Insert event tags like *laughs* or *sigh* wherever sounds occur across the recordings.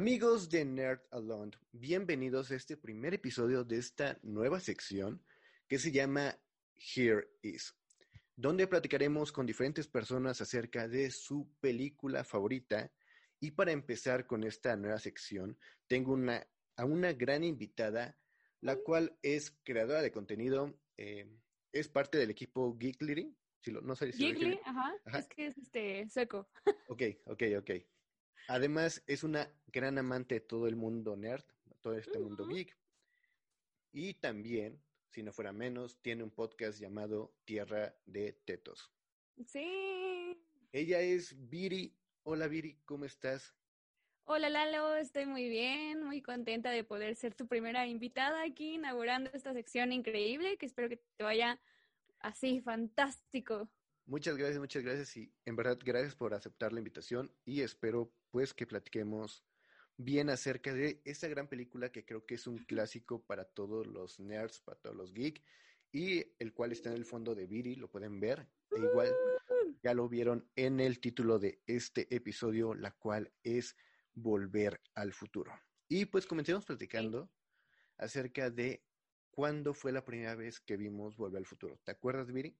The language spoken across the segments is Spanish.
Amigos de Nerd Alone, bienvenidos a este primer episodio de esta nueva sección que se llama Here Is, donde platicaremos con diferentes personas acerca de su película favorita. Y para empezar con esta nueva sección, tengo una, a una gran invitada, la cual es creadora de contenido, eh, es parte del equipo Geekly. Si lo, no sé si lo Giggly, dije. ajá, Ajá. es que es este sueco. Ok, ok, ok. Además, es una gran amante de todo el mundo nerd, todo este mundo geek. Y también, si no fuera menos, tiene un podcast llamado Tierra de Tetos. Sí. Ella es Viri. Hola Viri, ¿cómo estás? Hola Lalo, estoy muy bien, muy contenta de poder ser tu primera invitada aquí, inaugurando esta sección increíble, que espero que te vaya así, fantástico. Muchas gracias, muchas gracias y en verdad gracias por aceptar la invitación y espero pues que platiquemos bien acerca de esta gran película que creo que es un clásico para todos los nerds, para todos los geeks y el cual está en el fondo de Viri, lo pueden ver. E igual ya lo vieron en el título de este episodio, la cual es Volver al futuro. Y pues comencemos platicando acerca de cuándo fue la primera vez que vimos Volver al futuro. ¿Te acuerdas, Viri?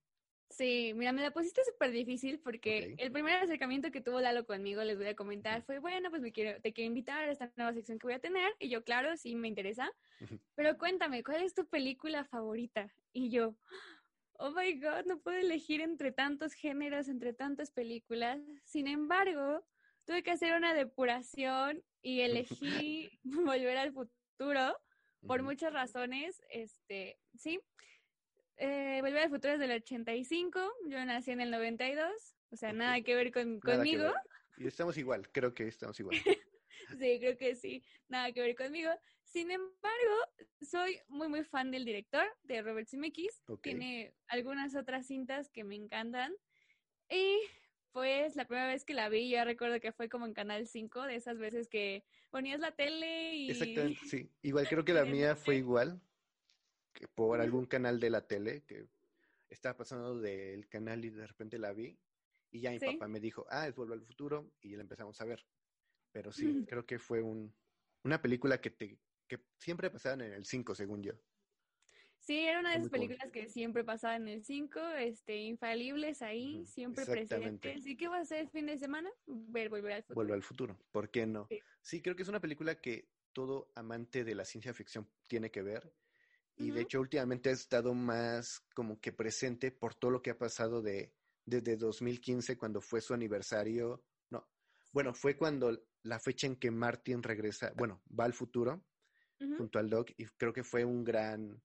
Sí, mira, me la pusiste súper difícil porque Ok. el primer acercamiento que tuvo Lalo conmigo, les voy a comentar, fue, bueno, pues me quiero, te quiero invitar a esta nueva sección que voy a tener. Y yo, claro, sí, me interesa. Pero cuéntame, ¿cuál es tu película favorita? Y yo, oh my God, no puedo elegir entre tantos géneros, entre tantas películas. Sin embargo, tuve que hacer una depuración y *laughs* elegí *laughs* Volver al futuro por muchas razones. Este, sí. Eh, Volver al futuro es del 85, yo nací en el 92, o sea, nada que ver con, conmigo. ver. Y estamos igual, creo que estamos igual. *laughs* Sí, creo que sí, nada que ver conmigo. Sin embargo, soy muy, muy fan del director, de Robert Zemeckis. Tiene algunas otras cintas que me encantan. Y pues la primera vez que la vi, yo recuerdo que fue como en Canal 5, de esas veces que ponías la tele y... Exactamente, sí. Igual *laughs* creo que la mía fue igual, que por algún canal de la tele que estaba pasando del canal y de repente la vi y ya mi Sí. papá me dijo, ah, es Volver al Futuro y la empezamos a ver. Pero sí, creo que fue un, una película que, te, que siempre pasaban en el 5, según yo. Sí, era una de esas películas que siempre pasaban en el 5, este, infalibles ahí, siempre presentes. ¿Y qué vas a hacer el fin de semana? Ver Volver al futuro. Volver al Futuro, ¿por qué no? Sí. Sí, creo que es una película que todo amante de la ciencia ficción tiene que ver. Y de hecho últimamente ha estado más como que presente por todo lo que ha pasado de desde 2015 cuando fue su aniversario. No, bueno, fue cuando la fecha en que Martin regresa, bueno, va al futuro junto al Doc y creo que fue un gran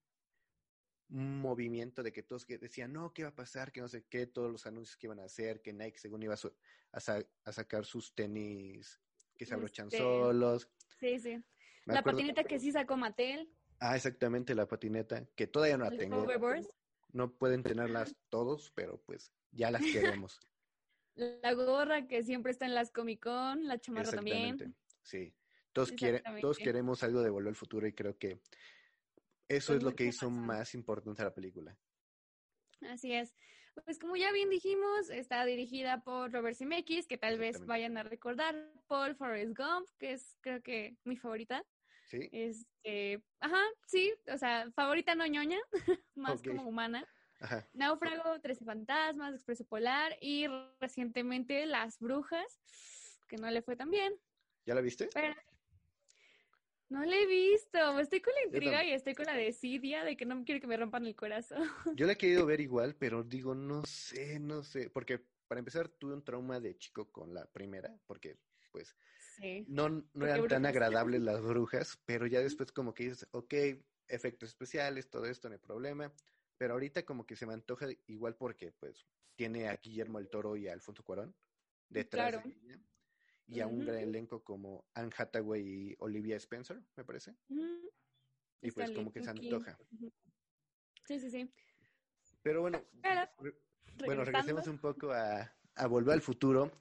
movimiento de que todos que decían, no, ¿qué va a pasar? Que no sé qué, todos los anuncios que iban a hacer, que Nike según iba a, su- a sa- a sacar sus tenis que se abrochan Este, solos. Sí, sí. Me La acuerdo- patineta que sí sacó Mattel, Ah, exactamente, la patineta, que todavía no la tengo. hoverboard, No pueden tenerlas todos, pero pues ya las queremos. *laughs* la gorra que siempre está en las Comic Con, la chamarra Exactamente. también. Sí. Todos, quiere- todos queremos algo de Volver al Futuro y creo que eso Con es lo que hizo más importante a la película. Así es. Pues como ya bien dijimos, está dirigida por Robert Zemeckis, que tal vez vayan a recordar, por Forrest Gump, que es creo que mi favorita. ¿Sí? Este, ajá, sí, o sea, favorita no ñoña, *laughs* más como humana. Ajá. Náufrago, Trece Fantasmas, Expreso Polar y recientemente Las Brujas, que no le fue tan bien, ¿Ya la viste? pero no la he visto. Estoy con la intriga y estoy con la desidia de que no quiero que me rompan el corazón. Yo la he querido ver igual, pero digo, no sé, no sé. Porque para empezar, tuve un trauma de chico con la primera, porque pues Sí. no, no eran tan agradables *laughs* las brujas, pero ya después como que dices, ok, efectos especiales, todo esto, no hay problema. Pero ahorita como que se me antoja igual porque pues tiene a Guillermo el Toro y a Alfonso Cuarón detrás Claro. de ella. Y a un gran elenco como Anne Hathaway y Olivia Spencer, me parece. Ujú. Y pues como que se antoja. Sí, sí, sí. Pero bueno, Pero, re- bueno, regresemos un poco a, a Volver al Futuro.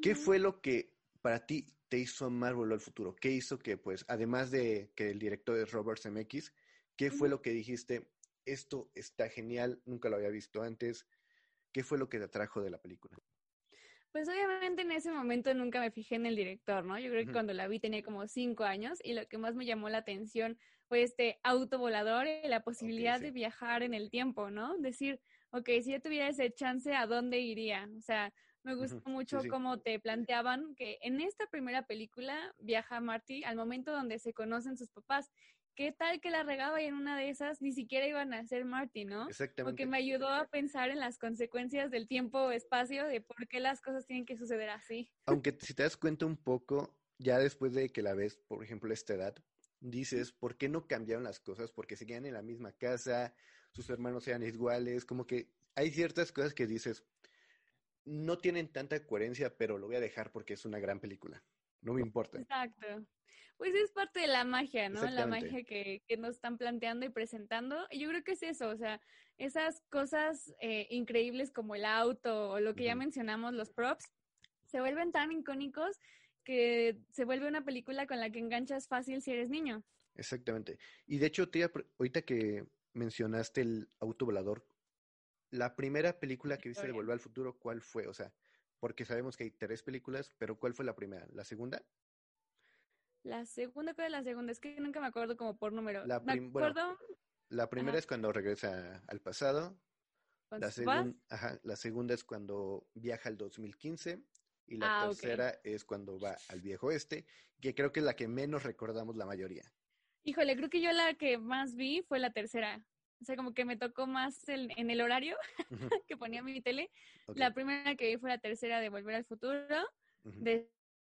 ¿Qué fue lo que para ti te hizo amar Volver al Futuro? ¿Qué hizo que, pues, además de que el director es Robert Zemeckis, qué fue lo que dijiste, esto está genial, nunca lo había visto antes? ¿Qué fue lo que te atrajo de la película? Pues obviamente en ese momento nunca me fijé en el director, ¿no? Yo creo que cuando la vi tenía como cinco años y lo que más me llamó la atención fue este auto volador y la posibilidad sí. de viajar en el tiempo, ¿no? Decir, ok, si yo tuviera ese chance, ¿a dónde iría? O sea, me gustó sí, mucho sí. cómo te planteaban que en esta primera película viaja Marty al momento donde se conocen sus papás. ¿Qué tal que la regaba y en una de esas ni siquiera iban a ser Marty, ¿no? Exactamente. Porque me ayudó a pensar en las consecuencias del tiempo o espacio, de por qué las cosas tienen que suceder así. Aunque si te das cuenta un poco, ya después de que la ves, por ejemplo, a esta edad, dices, ¿por qué no cambiaron las cosas? Porque seguían en la misma casa, sus hermanos eran iguales, como que hay ciertas cosas que dices, no tienen tanta coherencia, pero lo voy a dejar porque es una gran película. No me importa. Exacto. Pues es parte de la magia, ¿no? La magia que, que nos están planteando y presentando. Y yo creo que es eso, o sea, esas cosas eh, increíbles como el auto o lo que ya mencionamos, los props, se vuelven tan icónicos que se vuelve una película con la que enganchas fácil si eres niño. Exactamente. Y de hecho, te iba a pre- ahorita que mencionaste el auto volador, la primera película que viste de. Volver al Futuro, ¿cuál fue? O sea, porque sabemos que hay tres películas, pero ¿cuál fue la primera? ¿La segunda? La segunda, ¿cuál es la segunda? Es que nunca me acuerdo como por número. La me prim- bueno, acuerdo La primera Ajá. es cuando regresa al pasado, la, segun- ajá, la segunda es cuando viaja al 2015 y la Ah, tercera es cuando va al viejo oeste, que creo que es la que menos recordamos la mayoría. Híjole, creo que yo la que más vi fue la tercera. O sea, como que me tocó más el- en el horario *laughs* que ponía mi tele. La primera que vi fue la tercera de Volver al Futuro.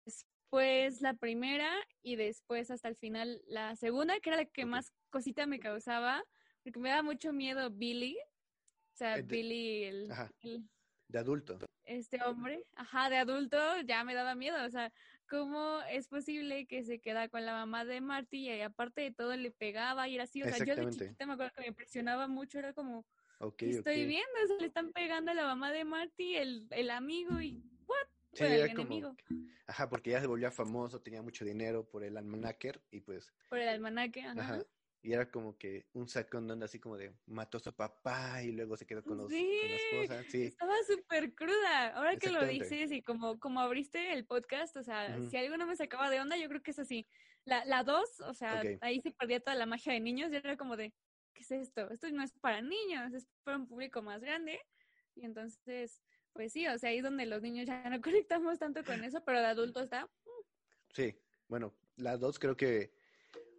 Después la primera y después hasta el final la segunda, que era la que más cosita me causaba, porque me daba mucho miedo Billy. O sea, Eh, de- Billy, el, Ajá, el- de adulto. este hombre, ajá, de adulto, ya me daba miedo. O sea, ¿cómo es posible que se queda con la mamá de Marty y aparte de todo le pegaba y era así? O sea, yo de chiquita me acuerdo que me impresionaba mucho, era como, Ok, ¿qué estoy viendo? O sea, le están pegando a la mamá de Marty, el, el amigo y, ¿what? Sí, el como, enemigo, ajá, porque ya se volvía famoso, tenía mucho dinero por el almanaque y pues, por el almanaque, ajá. ajá, y era como que un sacón donde así como de mató a su papá y luego se quedó con, los, con la Sí, esposa, sí, Estaba súper cruda. Ahora que lo dices y como, como abriste el podcast, o sea, si algo no me sacaba de onda, yo creo que es así. La, la dos, o sea, ahí se perdía toda la magia de niños y era como de, ¿qué es esto? Esto no es para niños, es para un público más grande. Y entonces, pues sí, o sea, ahí es donde los niños ya no *laughs* conectamos tanto con eso, pero de adulto está. sí, bueno, la dos creo que,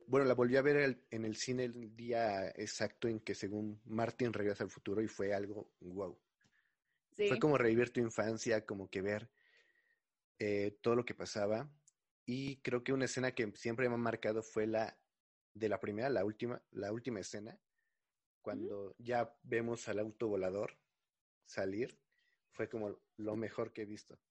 bueno, la volví a ver el- en el cine el día exacto en que según Martin regresa al futuro y fue algo wow. Sí. Fue como revivir tu infancia, como que ver eh, todo lo que pasaba. Y creo que una escena que siempre me ha marcado fue la de la primera, la última, la última escena, cuando ya vemos al auto volador salir. Fue como lo mejor que he visto.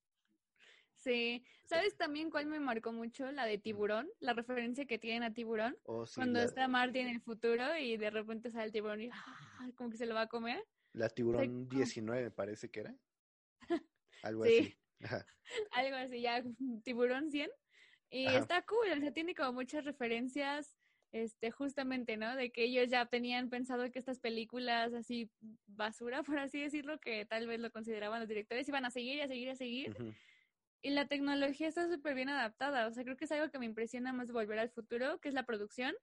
Sí. ¿Sabes también cuál me marcó mucho? La de tiburón, la referencia que tienen a tiburón. Oh, sí, Cuando la, está Marty en el futuro y de repente sale el tiburón y ¡ah! como que se lo va a comer. la tiburón como- 19 me parece que era. *laughs* Algo Sí. así. *laughs* Algo así, ya *laughs* tiburón 100. Y Ajá. está cool, o sea, tiene como muchas referencias, este, justamente, ¿no? De que ellos ya tenían pensado que estas películas así basura, por así decirlo, que tal vez lo consideraban los directores, iban a seguir y a seguir y a seguir. Y la tecnología está súper bien adaptada, o sea, creo que es algo que me impresiona más de Volver al Futuro, que es la producción,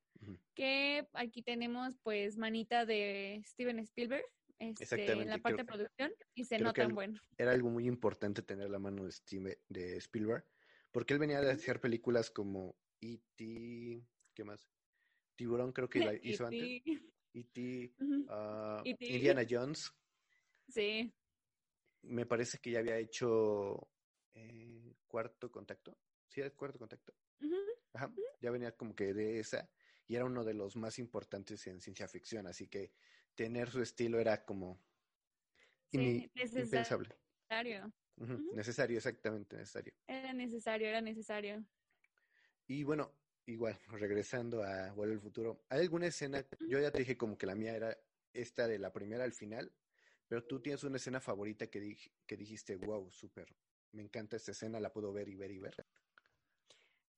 que aquí tenemos pues manita de Steven Spielberg. Este, en la creo parte de producción y se nota bueno. era algo muy importante tener la mano de, Steve- de Spielberg, porque él venía de hacer películas como E.T., ¿qué más? Tiburón creo que la *laughs* hizo antes. E.T.. Ujú. ah, E.T.. Indiana Jones, Sí. me parece que ya había hecho eh, Cuarto Contacto. ¿Sí era Cuarto Contacto? Ajá, ya venía como que de esa y era uno de los más importantes en ciencia ficción, así que tener su estilo era como Sí, impensable. necesario. Ujú, Ujú. Necesario, exactamente, necesario. Era necesario, era necesario. Y bueno, igual, regresando a Vuelve al Futuro, ¿hay alguna escena? Yo ya te dije como que la mía era esta de la primera al final, pero tú tienes una escena favorita que, dij- que dijiste, wow, súper, me encanta esta escena, la puedo ver y ver y ver.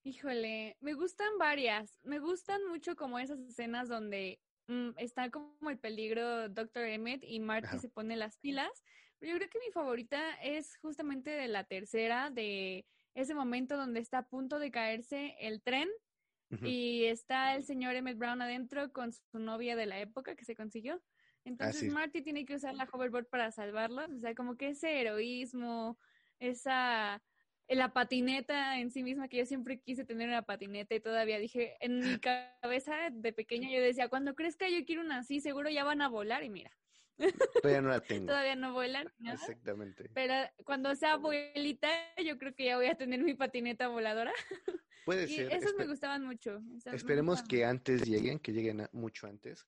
Híjole, me gustan varias. Me gustan mucho como esas escenas donde mm, está como el peligro Dr. Emmett y Marty Ajá. se pone las pilas. Pero yo creo que mi favorita es justamente de la tercera, de ese momento donde está a punto de caerse el tren Ujú. y está el señor Emmett Brown adentro con su novia de la época que se consiguió. Entonces sí. Marty tiene que usar la hoverboard para salvarlo. O sea, como que ese heroísmo, esa la patineta en sí misma, que yo siempre quise tener una patineta y todavía dije, en mi cabeza de pequeña yo decía, cuando crezca yo quiero una así, seguro ya van a volar y mira, *laughs* Todavía no la tengo. todavía no vuelan. Exactamente. Pero cuando sea abuelita, yo creo que ya voy a tener mi patineta voladora. *laughs* Puede Y ser. esos me gustaban mucho. esperemos gustaban que antes lleguen, que lleguen mucho antes,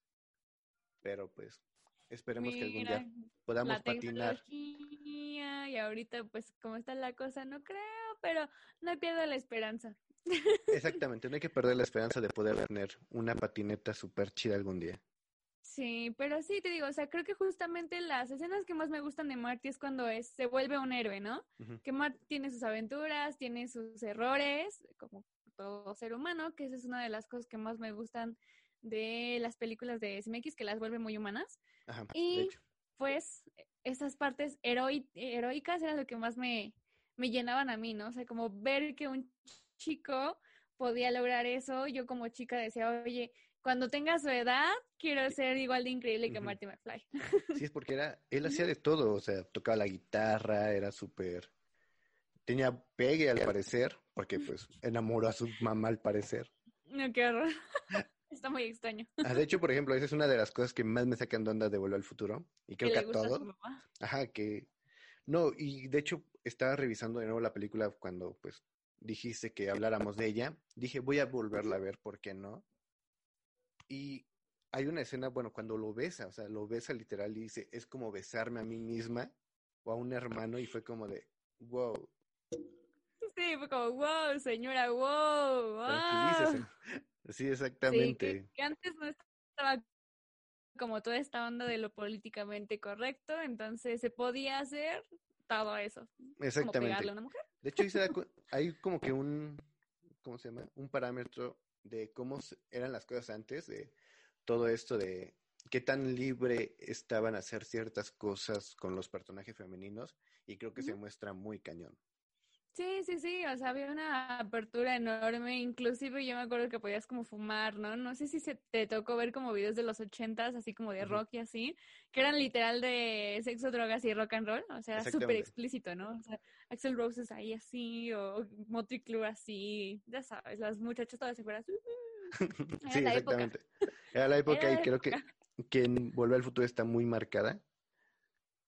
pero pues esperemos que algún día podamos la patinar. y ahorita pues como está la cosa no creo, pero no pierdo la esperanza. Exactamente, no hay que perder la esperanza de poder tener una patineta súper chida algún día. Sí, pero sí te digo, o sea, creo que justamente las escenas que más me gustan de Marty es cuando es, se vuelve un héroe, ¿no? Que Marty tiene sus aventuras, tiene sus errores, como todo ser humano, que esa es una de las cosas que más me gustan de las películas de SMX, que las vuelve muy humanas. Ajá, Y pues esas partes heroi- heroicas eran lo que más me, me llenaban a mí, ¿no? O sea, como ver que un chico podía lograr eso, yo como chica decía, oye, cuando tenga su edad, quiero ser igual de increíble que. Marty McFly. Sí, es porque era, él hacía de todo, o sea, tocaba la guitarra, era súper, tenía pegue al parecer, porque pues enamoró a su mamá al parecer. No, qué horror. *laughs* Está muy extraño. Ah, de hecho, por ejemplo, esa es una de las cosas que más me sacan de onda de Volver al Futuro, y creo que que a todos. Ajá, que no, y de hecho estaba revisando de nuevo la película cuando pues dijiste que habláramos de ella. Dije, voy a volverla a ver, ¿por qué no? Y hay una escena, bueno, cuando lo besa, o sea, lo besa literal y dice, es como besarme a mí misma o a un hermano y fue como de, wow, Sí, fue como, wow, señora, wow, wow. Sí, Sí, exactamente. que, que antes no estaba como toda esta onda de lo políticamente correcto, entonces se podía hacer todo eso. Como Exactamente. pegarle a una mujer. De hecho, *laughs* hay como que un, ¿cómo se llama? Un parámetro de cómo eran las cosas antes, de todo esto de qué tan libre estaban a hacer ciertas cosas con los personajes femeninos, y creo que se muestra muy cañón. Sí, sí, sí, o sea, había una apertura enorme, inclusive yo me acuerdo que podías como fumar, ¿no? No sé si se te tocó ver como videos de los ochentas, así como de rock y así, que eran literal de sexo, drogas y rock and roll, o sea, súper explícito, ¿no? O sea, Axel Rose es ahí así, o Motley Crue así, ya sabes, las muchachas todas se fueran, *laughs* Sí, la época. exactamente. Era la *laughs* época Era y la creo que, que en Volver al Futuro está muy marcada.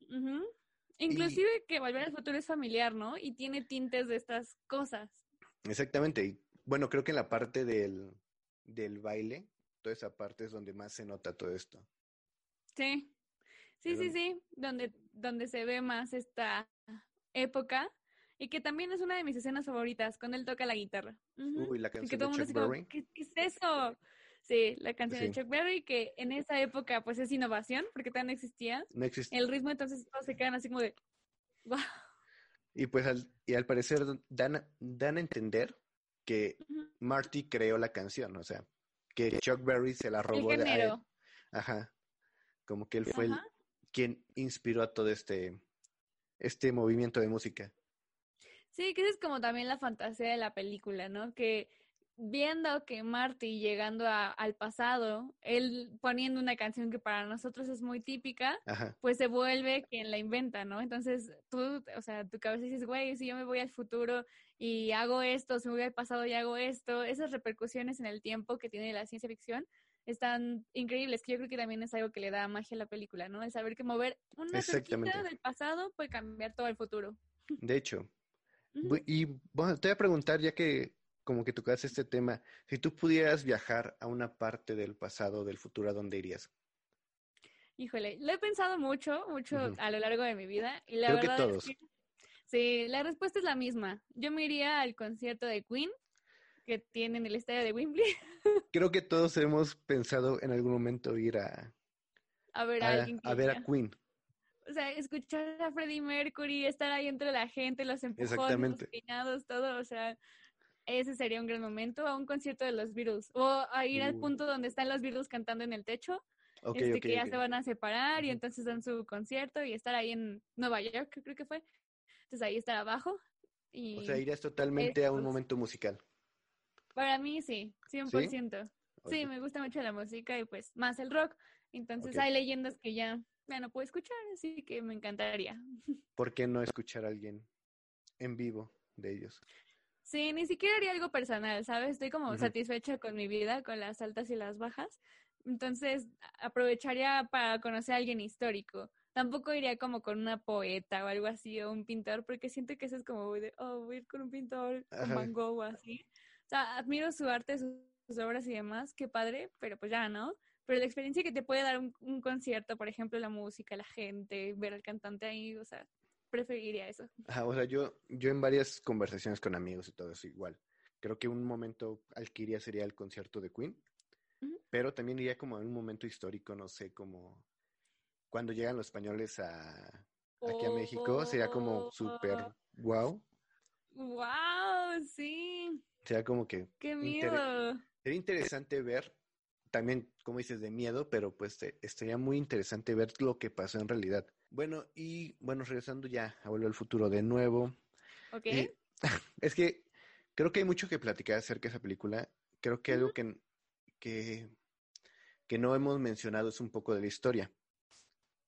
Ujú. Inclusive que Volver al Futuro es familiar, ¿no? Y tiene tintes de estas cosas. Exactamente. Y bueno, creo que en la parte del, del baile, toda esa parte es donde más se nota todo esto. Sí, sí, Es sí, donde- sí, donde, donde se ve más esta época y que también es una de mis escenas favoritas, cuando él toca la guitarra. Uy, la Y que canción todo de mundo Chuck como. ¿qué, qué es eso? Sí, la canción de. Chuck Berry, que en esa época pues es innovación, porque no existía. No existe. El ritmo entonces todos se quedan así como de, wow. Y pues al, y al parecer dan, a- dan a entender que. Marty creó la canción, o sea, que Chuck Berry se la El robó de a él. Ajá. Como que él fue el- quien inspiró a todo este, este movimiento de música. Sí, que esa es como también la fantasía de la película, ¿no? Que viendo que Marty llegando a- al pasado, él poniendo una canción que para nosotros es muy típica, Ajá. pues se vuelve quien la inventa, ¿no? Entonces tú, o sea, tu cabeza dices, güey, si yo me voy al futuro y hago esto, si me voy al pasado y hago esto, esas repercusiones en el tiempo que tiene la ciencia ficción están increíbles, que yo creo que también es algo que le da magia a la película, ¿no? El saber que mover una cerquita del pasado puede cambiar todo el futuro. De hecho. *laughs* Y bueno, te voy a preguntar, ya que como que tocaste este tema, si tú pudieras viajar a una parte del pasado del futuro, ¿a dónde irías? Híjole, lo he pensado mucho, mucho a lo largo de mi vida. Y la Creo que verdad todos. es que sí, la respuesta es la misma. Yo me iría al concierto de Queen que tiene en el estadio de Wembley *laughs* Creo que todos hemos pensado en algún momento ir a, a ver a, a, alguien que a ver a ya- Queen. O sea, escuchar a Freddie Mercury, estar ahí entre la gente, los empujones, los Exactamente. peinados, todo, o sea, ese sería un gran momento, a un concierto de los Beatles, o a ir al Uh. punto donde están los Beatles cantando en el techo, Ok, este, que ya se van a separar y entonces dan su concierto y estar ahí en Nueva York, creo que fue. Entonces ahí estar abajo. Y O sea, irías totalmente a un momento musical. para mí sí, 100%. Sí, Ok. me gusta mucho la música y pues más el rock. Entonces hay leyendas que ya, ya no puedo escuchar, así que me encantaría. ¿Por qué no escuchar a alguien en vivo de ellos? Sí, ni siquiera haría algo personal, ¿sabes? Estoy como Ujú. satisfecha con mi vida, con las altas y las bajas. Entonces, aprovecharía para conocer a alguien histórico. Tampoco iría como con una poeta o algo así, o un pintor, porque siento que eso es como de, oh, voy a ir con un pintor, con. Van Gogh o así. O sea, admiro su arte, sus, sus obras y demás, qué padre, pero pues ya, ¿no? Pero la experiencia que te puede dar un, un concierto, por ejemplo, la música, la gente, ver al cantante ahí, o sea, preferiría eso. O sea, yo, yo en varias conversaciones con amigos y todo eso igual. Creo que un momento al que iría sería el concierto de Queen, pero también iría como en un momento histórico, no sé, como cuando llegan los españoles a, aquí a México, sería como súper Oh. wow. ¡Wow! Sí, Sería como que qué Inter- miedo. sería interesante ver, también, como dices, de miedo, pero pues eh, estaría muy interesante ver lo que pasó en realidad. Bueno, y bueno, regresando ya a Volver al Futuro de nuevo. ¿Ok? Eh, *laughs* es que creo que hay mucho que platicar acerca de esa película. Creo que algo que, que, que no hemos mencionado es un poco de la historia.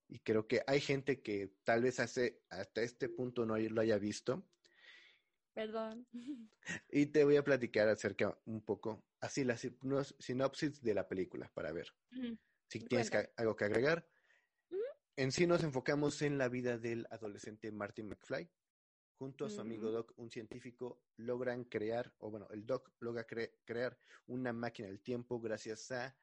Y creo que hay gente que tal vez hace, hasta este punto no lo haya visto. Perdón. *laughs* Y te voy a platicar acerca un poco, así la sino- sinopsis de la película para ver si tienes que- algo que agregar. En sí nos enfocamos en la vida del adolescente Martin McFly. Junto a su amigo Ujú. Doc, un científico, logran crear, o bueno, el Doc logra cre- crear una máquina del tiempo gracias a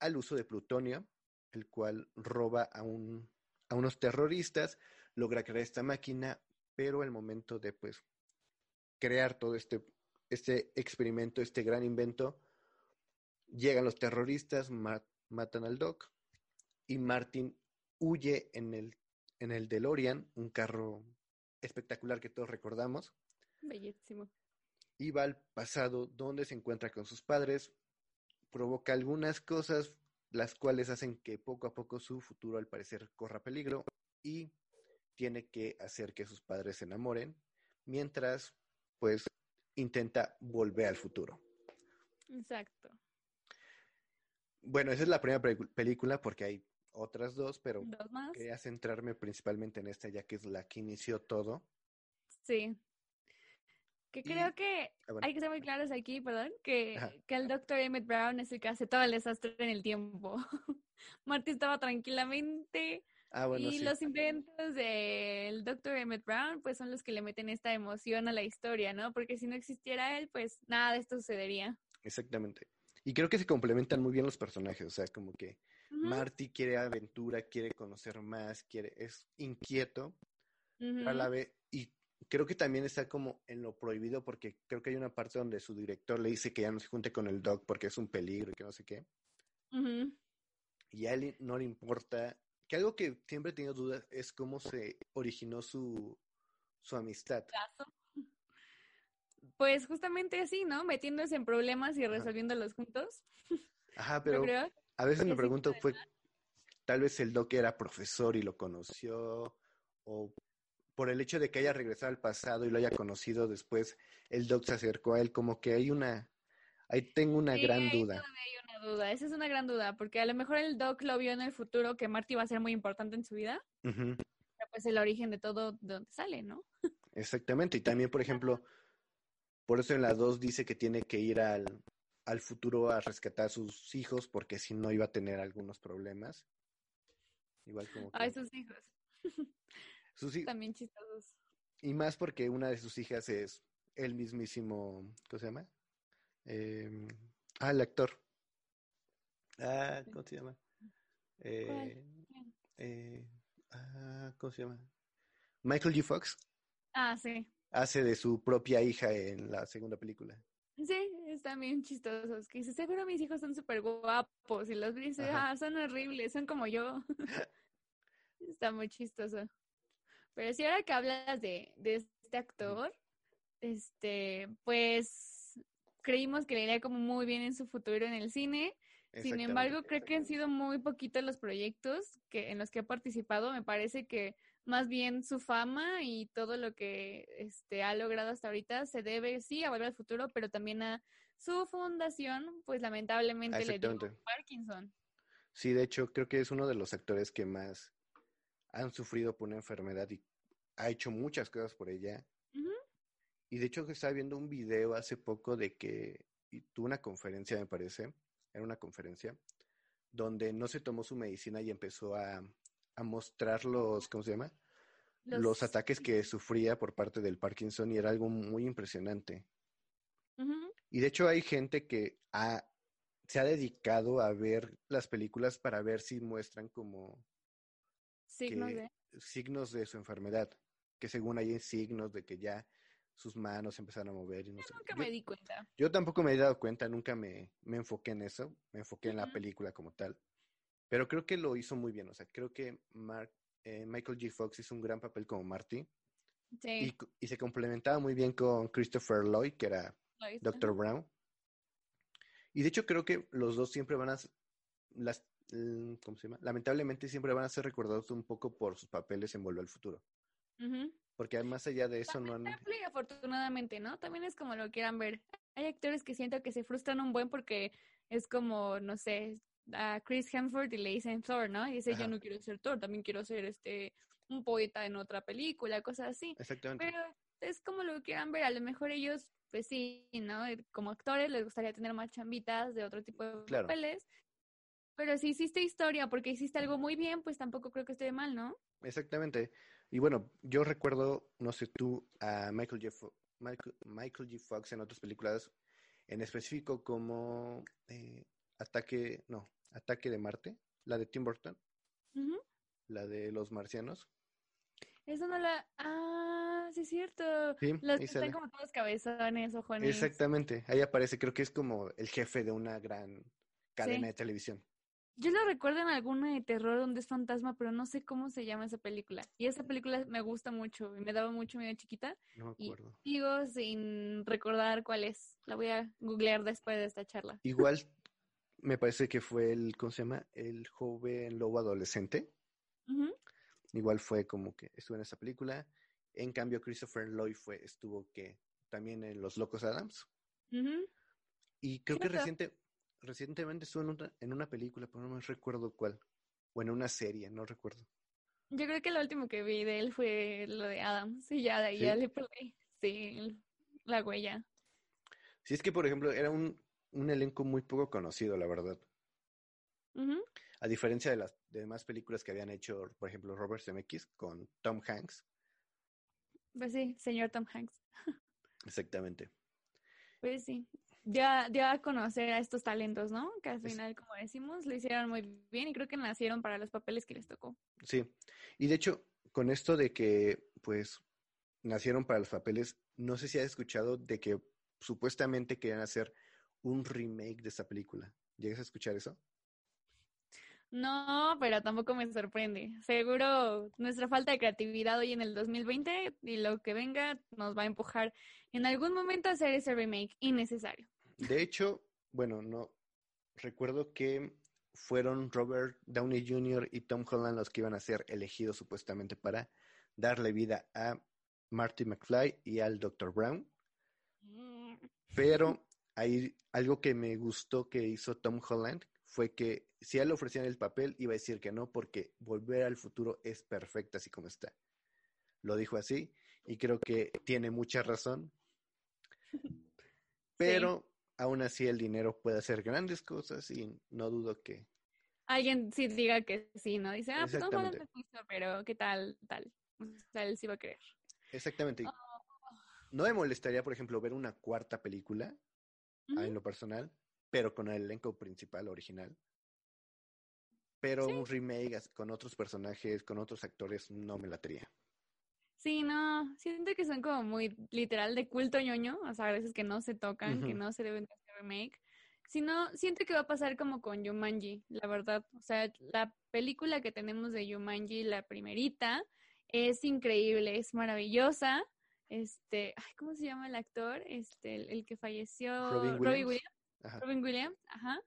al uso de plutonio, el cual roba a, un, a unos terroristas, logra crear esta máquina, pero al momento de pues crear todo este, este experimento, este gran invento, llegan los terroristas, ma- matan al Doc y Martin huye en el, en el DeLorean, un carro espectacular que todos recordamos, Bellísimo. y va al pasado donde se encuentra con sus padres, provoca algunas cosas las cuales hacen que poco a poco su futuro al parecer corra peligro y tiene que hacer que sus padres se enamoren mientras pues intenta volver al futuro. Exacto. Bueno, esa es la primera película porque hay otras dos, pero ¿Dos más? quería centrarme principalmente en esta ya que es la que inició todo. Sí. Que Y- creo que Ah, bueno. hay que ser muy claros aquí, perdón, que, que el doctor Emmett Brown es el que hace todo el desastre en el tiempo. *laughs* Marty estaba tranquilamente Ah, bueno, y sí. los inventos del doctor Emmett Brown pues son los que le meten esta emoción a la historia, ¿no? Porque si no existiera él, pues nada de esto sucedería. Exactamente. Y creo que se complementan muy bien los personajes, o sea, como que Marty quiere aventura, quiere conocer más, quiere, es inquieto, a la vez, y creo que también está como en lo prohibido, porque creo que hay una parte donde su director le dice que ya no se junte con el Doc porque es un peligro y que no sé qué, y a él no le importa, que algo que siempre he tenido dudas es cómo se originó su, su amistad. Caso. Pues justamente así, ¿no? Metiéndose en problemas y resolviéndolos juntos. Ajá, *laughs* pero. A veces me pregunto, fue, tal vez el Doc era profesor y lo conoció, o por el hecho de que haya regresado al pasado y lo haya conocido después, el Doc se acercó a él, como que hay una, ahí tengo una Sí, gran ahí duda. hay una duda. Esa es una gran duda, porque a lo mejor el Doc lo vio en el futuro que Marty va a ser muy importante en su vida, pero pues el origen de todo de donde sale, ¿no? exactamente, y también, por ejemplo, por eso en la 2 dice que tiene que ir al, al futuro a rescatar a sus hijos, porque si no iba a tener algunos problemas. Igual como Ay, sus hijos, *laughs* sus hi- también chistosos. Y más porque una de sus hijas es el mismísimo, ¿cómo se llama? Em, ah, el actor. Ah, ¿cómo se llama? Eh, eh, ah, ¿Cómo se llama? Michael G. Fox. Ah, sí. Hace de su propia hija en la segunda película. Sí, están bien chistosos. Que dice, seguro mis hijos son súper guapos. Y los dice, ah, son horribles, son como yo. *laughs* Está muy chistoso. Pero sí, ahora que hablas de, de este actor, este, pues creímos que le iría como muy bien en su futuro en el cine. Sin embargo, creo que han sido muy poquitos los proyectos que, en los que ha participado. Me parece que más bien su fama y todo lo que este, ha logrado hasta ahorita se debe, sí, a Volver al Futuro, pero también a su fundación, pues lamentablemente le dio Parkinson. Sí, de hecho, creo que es uno de los actores que más han sufrido por una enfermedad y ha hecho muchas cosas por ella. Y de hecho, estaba viendo un video hace poco de que tuvo una conferencia, me parece, era una conferencia, donde no se tomó su medicina y empezó a, a mostrar los, ¿cómo se llama? Los... ataques que sufría por parte del Parkinson y era algo muy impresionante. Y de hecho hay gente que ha, se ha dedicado a ver las películas para ver si muestran como signos, de... signos de su enfermedad, que según hay signos de que ya sus manos empezaron a mover. Y no yo nunca me di cuenta. Yo tampoco me he dado cuenta, nunca me, me enfoqué en eso, me enfoqué en la película como tal. Pero creo que lo hizo muy bien. O sea, creo que Mark, eh, Michael G. Fox hizo un gran papel como Marty. Sí. Y, se complementaba muy bien con Christopher Lloyd, que era Doctor Brown. Y de hecho creo que los dos siempre van a... Las, ¿Cómo se llama? Lamentablemente siempre van a ser recordados un poco por sus papeles en Vuelve al Futuro. Porque más allá de eso no han... afortunadamente, ¿no? También es como lo quieran ver. Hay actores que siento que se frustran un buen porque es como, no sé, a Chris Hemsworth y le dicen Thor, ¿no? Y dice, yo no quiero ser Thor, también quiero ser este un poeta en otra película, cosas así. Exactamente. Pero es como lo que quieran ver, a lo mejor ellos, pues sí, ¿no? Como actores les gustaría tener más chambitas de otro tipo de papeles. Pero si hiciste historia porque hiciste algo muy bien, pues tampoco creo que esté mal, ¿no? Exactamente. Y bueno, yo recuerdo, no sé tú, a Michael J. Michael, Michael G. Fox en otras películas, en específico como eh, Ataque, no, Ataque de Marte, la de Tim Burton, la de los marcianos. Eso no la. Ah, sí, es cierto. Sí, que están como todos cabezones, ojones. Exactamente. Ahí aparece, creo que es como el jefe de una gran cadena de televisión. Yo lo recuerdo en alguna de terror donde es fantasma, pero no sé cómo se llama esa película. Y esa película me gusta mucho y me daba mucho miedo chiquita. No me acuerdo. Y sigo sin recordar cuál es. La voy a googlear después de esta charla. Igual me parece que fue el, ¿cómo se llama? El joven lobo adolescente. Igual fue como que estuvo en esa película. En cambio, Christopher Lloyd fue, estuvo que también en Los Locos Adams. Y creo que reciente, recientemente estuvo en una, en una película, pero no me recuerdo cuál. O en una serie, no recuerdo. Yo creo que lo último que vi de él fue lo de Adams. Y ya de ahí ya le perdí. Sí, la huella. Sí, es que, por ejemplo, era un, un elenco muy poco conocido, la verdad. A diferencia de las demás películas que habían hecho, por ejemplo, Robert Zemeckis con Tom Hanks. Pues sí, señor Tom Hanks. *laughs* Exactamente. Pues sí, ya, ya a conocer a estos talentos, ¿no? Que al final, como decimos, lo hicieron muy bien y creo que nacieron para los papeles que les tocó. Sí, y de hecho, con esto de que, pues, nacieron para los papeles, no sé si has escuchado de que supuestamente querían hacer un remake de esta película. ¿Llegas a escuchar eso? No, pero tampoco me sorprende. Seguro nuestra falta de creatividad hoy en el 2020 y lo que venga nos va a empujar en algún momento a hacer ese remake innecesario. De hecho, bueno, no recuerdo que fueron Robert Downey Jr. y Tom Holland los que iban a ser elegidos supuestamente para darle vida a Marty McFly y al Dr. Brown. Mm. Pero hay algo que me gustó que hizo Tom Holland fue que si a él le ofrecían el papel, iba a decir que no, porque volver al futuro es perfecta así como está. Lo dijo así y creo que tiene mucha razón. *laughs* Pero aún así el dinero puede hacer grandes cosas y no dudo que... Alguien sí diga que sí, ¿no? Dice, ah, pues no me gusta, pero ¿qué tal? Tal. O sea, él sí va a creer. Exactamente. Oh. No me molestaría, por ejemplo, ver una cuarta película en lo personal, pero con el elenco principal original. pero Sí. un remake con otros personajes, con otros actores, no me latería. Sí, no, siento que son como muy literal de culto ñoño, o sea, a veces que no se tocan, que no se deben de hacer remake. Sino, siento que va a pasar como con Jumanji, la verdad. O sea, la película que tenemos de Jumanji, la primerita, es increíble, es maravillosa. Este, ay, ¿cómo se llama el actor? Este, el, el que falleció, Robin Williams. Williams. Ajá. Robin Williams, ajá.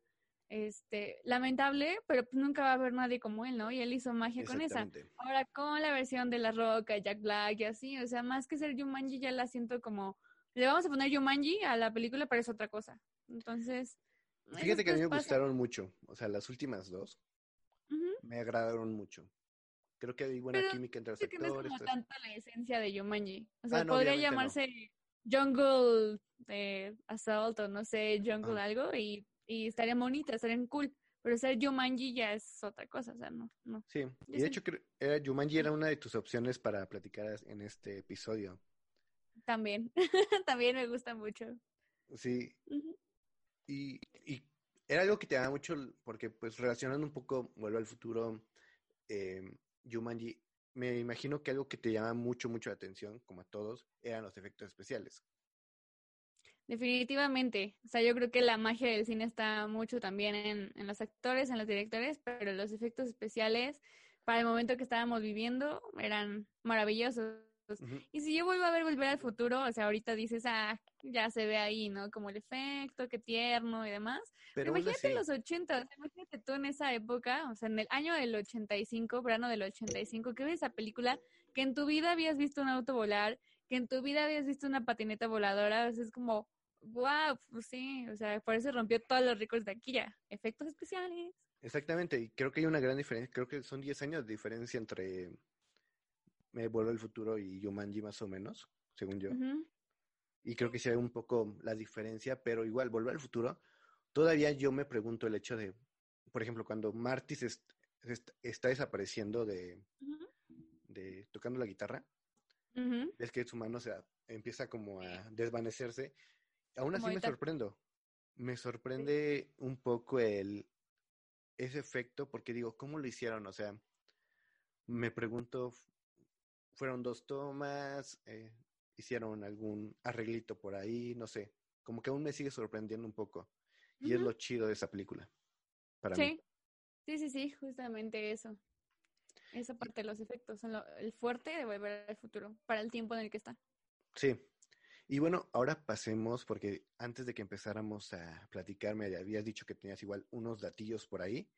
Este, lamentable, pero pues nunca va a haber nadie como él, ¿no? Y él hizo magia con esa. Ahora con la versión de La Roca, Jack Black y así, o sea, más que ser Jumanji ya la siento como, le vamos a poner Jumanji a la película, pero es otra cosa. Entonces, Fíjate que a mí me gustaron mucho, o sea, las últimas dos Ujú. me agradaron mucho. Creo que hay buena Pero química entre los que no es actores. como eso. tanto la esencia de Jumanji. O sea, Ah, no, podría no. llamarse Jungle eh, Assault o no sé, Jungle Ajá. algo y, y estarían bonitas, estarían cool. Pero ser Jumanji ya es otra cosa, o sea, no, no. Sí, y de hecho era, Jumanji era una de tus opciones para platicar en este episodio. También, *laughs* también me gusta mucho. Sí, y, y era algo que te daba mucho, porque pues relacionando un poco, vuelvo al futuro, eh, Jumanji, me imagino que algo que te llama mucho, mucho la atención, como a todos, eran los efectos especiales. Definitivamente. O sea, yo creo que la magia del cine está mucho también en, en los actores, en los directores, pero los efectos especiales para el momento que estábamos viviendo eran maravillosos. Y si yo vuelvo a ver Volver al Futuro, o sea, ahorita dices, ah, ya se ve ahí, ¿no? Como el efecto, qué tierno y demás. Pero imagínate los 80, o sea, imagínate tú en esa época, o sea, en el año del 85, verano del 85, que ves esa película que en tu vida habías visto un auto volar, que en tu vida habías visto una patineta voladora, o sea, es como, wow, pues sí, o sea, por eso rompió todos los récords de aquí ya. Efectos especiales. exactamente, y creo que hay una gran diferencia, creo que son 10 años de diferencia entre Me Vuelvo al Futuro y Jumanji más o menos, según yo. Y creo que sí hay un poco la diferencia, pero igual, Volver al Futuro, todavía yo me pregunto el hecho de, por ejemplo, cuando Marty se est- se est- está desapareciendo de, tocando la guitarra, ves que su mano se empieza como a desvanecerse. Aún así me sorprendo. Me sorprende un poco el ese efecto porque digo, ¿cómo lo hicieron? O sea, me pregunto, fueron dos tomas, Eh, hicieron algún arreglito por ahí, no sé. Como que aún me sigue sorprendiendo un poco. Y es lo chido de esa película. Para mí. Sí, sí, sí, sí, justamente eso. Esa parte de los efectos son lo- el fuerte de volver al futuro, para el tiempo en el que está. Sí. Y bueno, ahora pasemos, porque antes de que empezáramos a platicar, me habías dicho que tenías igual unos datillos por ahí.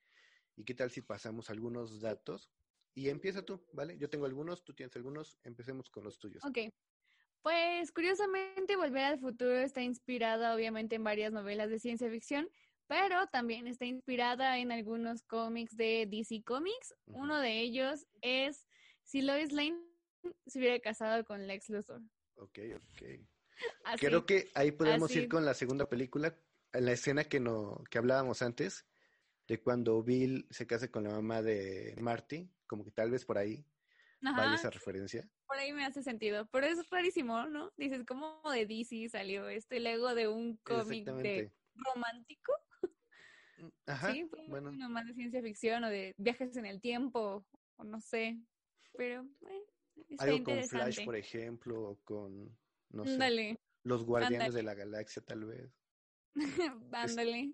¿Y qué tal si pasamos algunos datos? Y empieza tú, ¿vale? Yo tengo algunos, tú tienes algunos, empecemos con los tuyos. Ok. Pues curiosamente, Volver al Futuro está inspirada obviamente en varias novelas de ciencia ficción, pero también está inspirada en algunos cómics de DC Comics. Uno de ellos es si Lois Lane se hubiera casado con Lex Luthor. Ok, ok. *laughs* Así. Creo que ahí podemos así. ir con la segunda película, en la escena que, no, que hablábamos antes, de cuando Bill se casa con la mamá de Marty, como que tal vez por ahí vale Ajá, esa referencia. por ahí me hace sentido, pero es rarísimo, ¿no? Dices, ¿cómo de DC salió esto? Y luego de un cómic de romántico. Ajá, Sí, bueno. uno más de ciencia ficción o de viajes en el tiempo, o no sé. Pero está Algo con. Flash, por ejemplo, o con, no sé, los Guardianes de la Galaxia, tal vez. *laughs* ándale.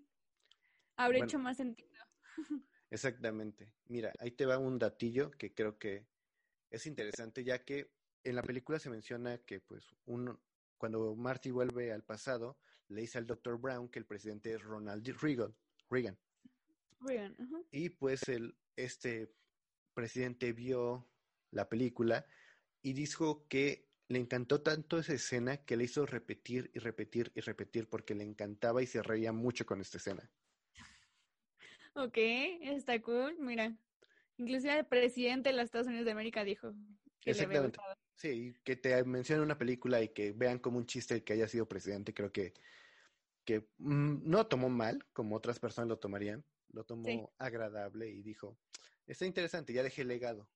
Habría Bueno. hecho más sentido. *laughs* Exactamente. Mira, ahí te va un datillo que creo que es interesante, ya que en la película se menciona que, pues, cuando Marty vuelve al pasado, le dice al Dr. Brown que el presidente es Ronald Reagan. Reagan. Y pues el, este presidente vio la película y dijo que le encantó tanto esa escena que le hizo repetir y repetir y repetir porque le encantaba y se reía mucho con esta escena. Ok, está cool, mira. Inclusive el presidente de los Estados Unidos de América dijo que le Exactamente. gustado. Sí, que te mencione una película y que vean como un chiste que haya sido presidente, creo que, que mm, no tomó mal, como otras personas lo tomarían, lo tomó Sí. agradable y dijo, está interesante, ya dejé legado.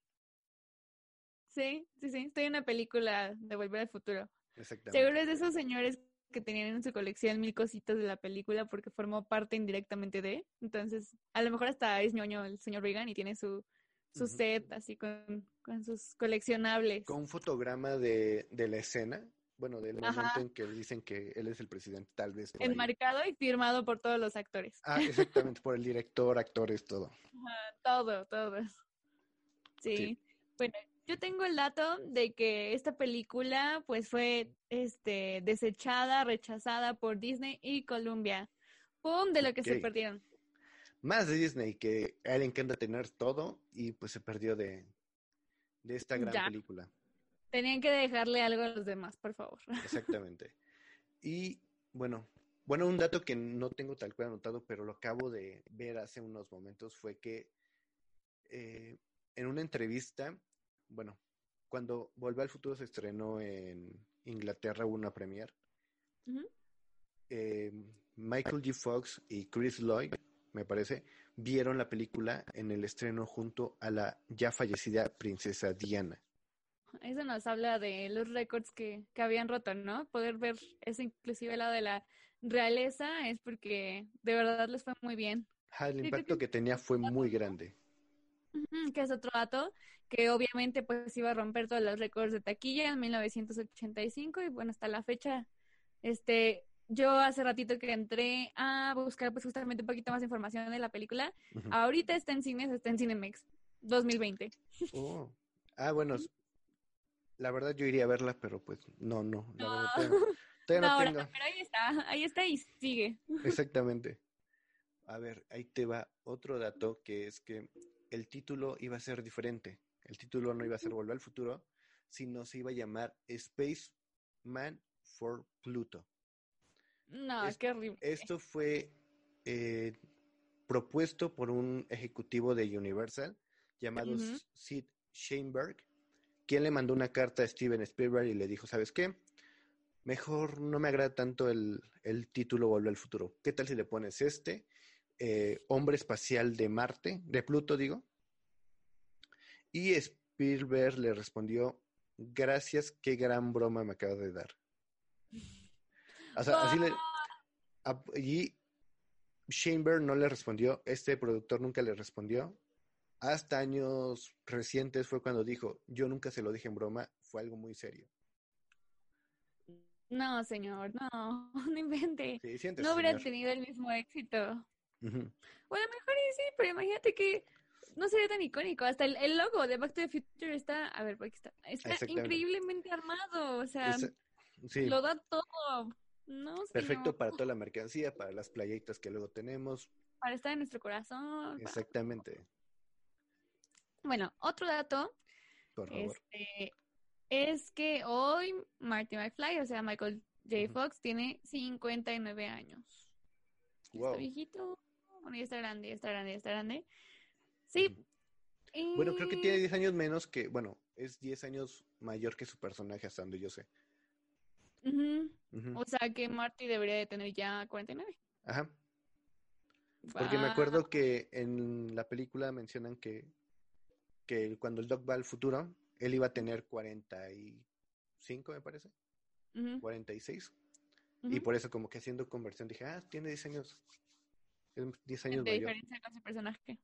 Sí, sí, sí. Estoy en una película de Volver al Futuro. Exactamente. Seguro es de esos señores que tenían en su colección mil cositas de la película porque formó parte indirectamente de. Entonces, a lo mejor hasta es ñoño el señor Reagan y tiene su, su set así con, con sus coleccionables. Con un fotograma de, de la escena, bueno, del Ajá. momento en que dicen que él es el presidente, tal vez. ahí. Enmarcado y firmado por todos los actores. Ah, exactamente, por el director, actores, todo. Todo, todo. Sí. Sí. Bueno, yo tengo el dato de que esta película pues fue este desechada, rechazada por Disney y Columbia. ¡Pum! De lo que se perdieron. Más de Disney, que a él encanta tener todo y pues se perdió de, de esta gran Ya. película. Tenían que dejarle algo a los demás, por favor. *laughs* Exactamente. Y bueno, bueno, un dato que no tengo tal cual anotado, pero lo acabo de ver hace unos momentos fue que eh, en una entrevista, bueno, cuando Volver al Futuro se estrenó en Inglaterra, hubo una premiere, Ujú. eh, Michael G. Fox y Chris Lloyd, me parece, vieron la película en el estreno junto a la ya fallecida princesa Diana. Eso nos habla de los récords que, que habían roto, ¿no? Poder ver eso inclusive lado de la realeza es porque de verdad les fue muy bien. El impacto que tenía fue muy grande. Que es otro dato que obviamente pues iba a romper todos los récords de taquilla en 1985 y bueno, hasta la fecha, este, yo hace ratito que entré a buscar pues justamente un poquito más de información de la película. Ahorita está en cines, está en Cinemex 2020. Oh. Ah, bueno, la verdad yo iría a verla, pero pues no, no, la verdad No. todavía, todavía No, *laughs* no ahora, tengo. pero ahí está, ahí está y sigue. Exactamente. A ver, ahí te va otro dato que es que el título iba a ser diferente. El título no iba a ser Volver al Futuro, sino se iba a llamar Space Man for Pluto. No, Es- qué horrible. Esto fue eh, propuesto por un ejecutivo de Universal llamado. Sid Sheinberg, quien le mandó una carta a Steven Spielberg y le dijo, ¿sabes qué? Mejor no me agrada tanto el, el título Volver al Futuro. ¿Qué tal si le pones este? Eh, Hombre espacial de Marte, de Pluto, digo. Y Spielberg le respondió, gracias, qué gran broma me acabas de dar. O sea, así le, a- y Sheinberg no le respondió, este productor nunca le respondió. Hasta años recientes fue cuando dijo, yo nunca se lo dije en broma, fue algo muy serio. No, señor, no, *laughs* no invente. Sí, siéntese, No hubiera señor. tenido el mismo éxito. Ujú. O a lo mejor y sí, pero imagínate que no sería tan icónico. Hasta el, el logo de Back to the Future está, a ver, aquí está. Está increíblemente armado. O sea, Esa- sí, lo da todo. No, perfecto para toda la mercancía, para las playitas que luego tenemos. para estar en nuestro corazón. Exactamente, Bueno, otro dato por favor. este, es que hoy Marty McFly, o sea, Michael J. Fox, tiene 59 años. Wow. Está viejito. Bueno, ya está grande, ya está grande, ya está grande. Sí. Bueno, creo que tiene y- 10 años menos que, bueno, es 10 años mayor que su personaje, hasta donde yo sé. Ujú. O sea que Marty debería de tener ya 49. Ajá. Porque me acuerdo que en la película mencionan que, que cuando el Doc va al futuro, él iba a tener 45, me parece, Ujú, 46. Y por eso como que haciendo conversión dije, ah, tiene 10 años. Es 10 años de mayor. diferencia con su personaje.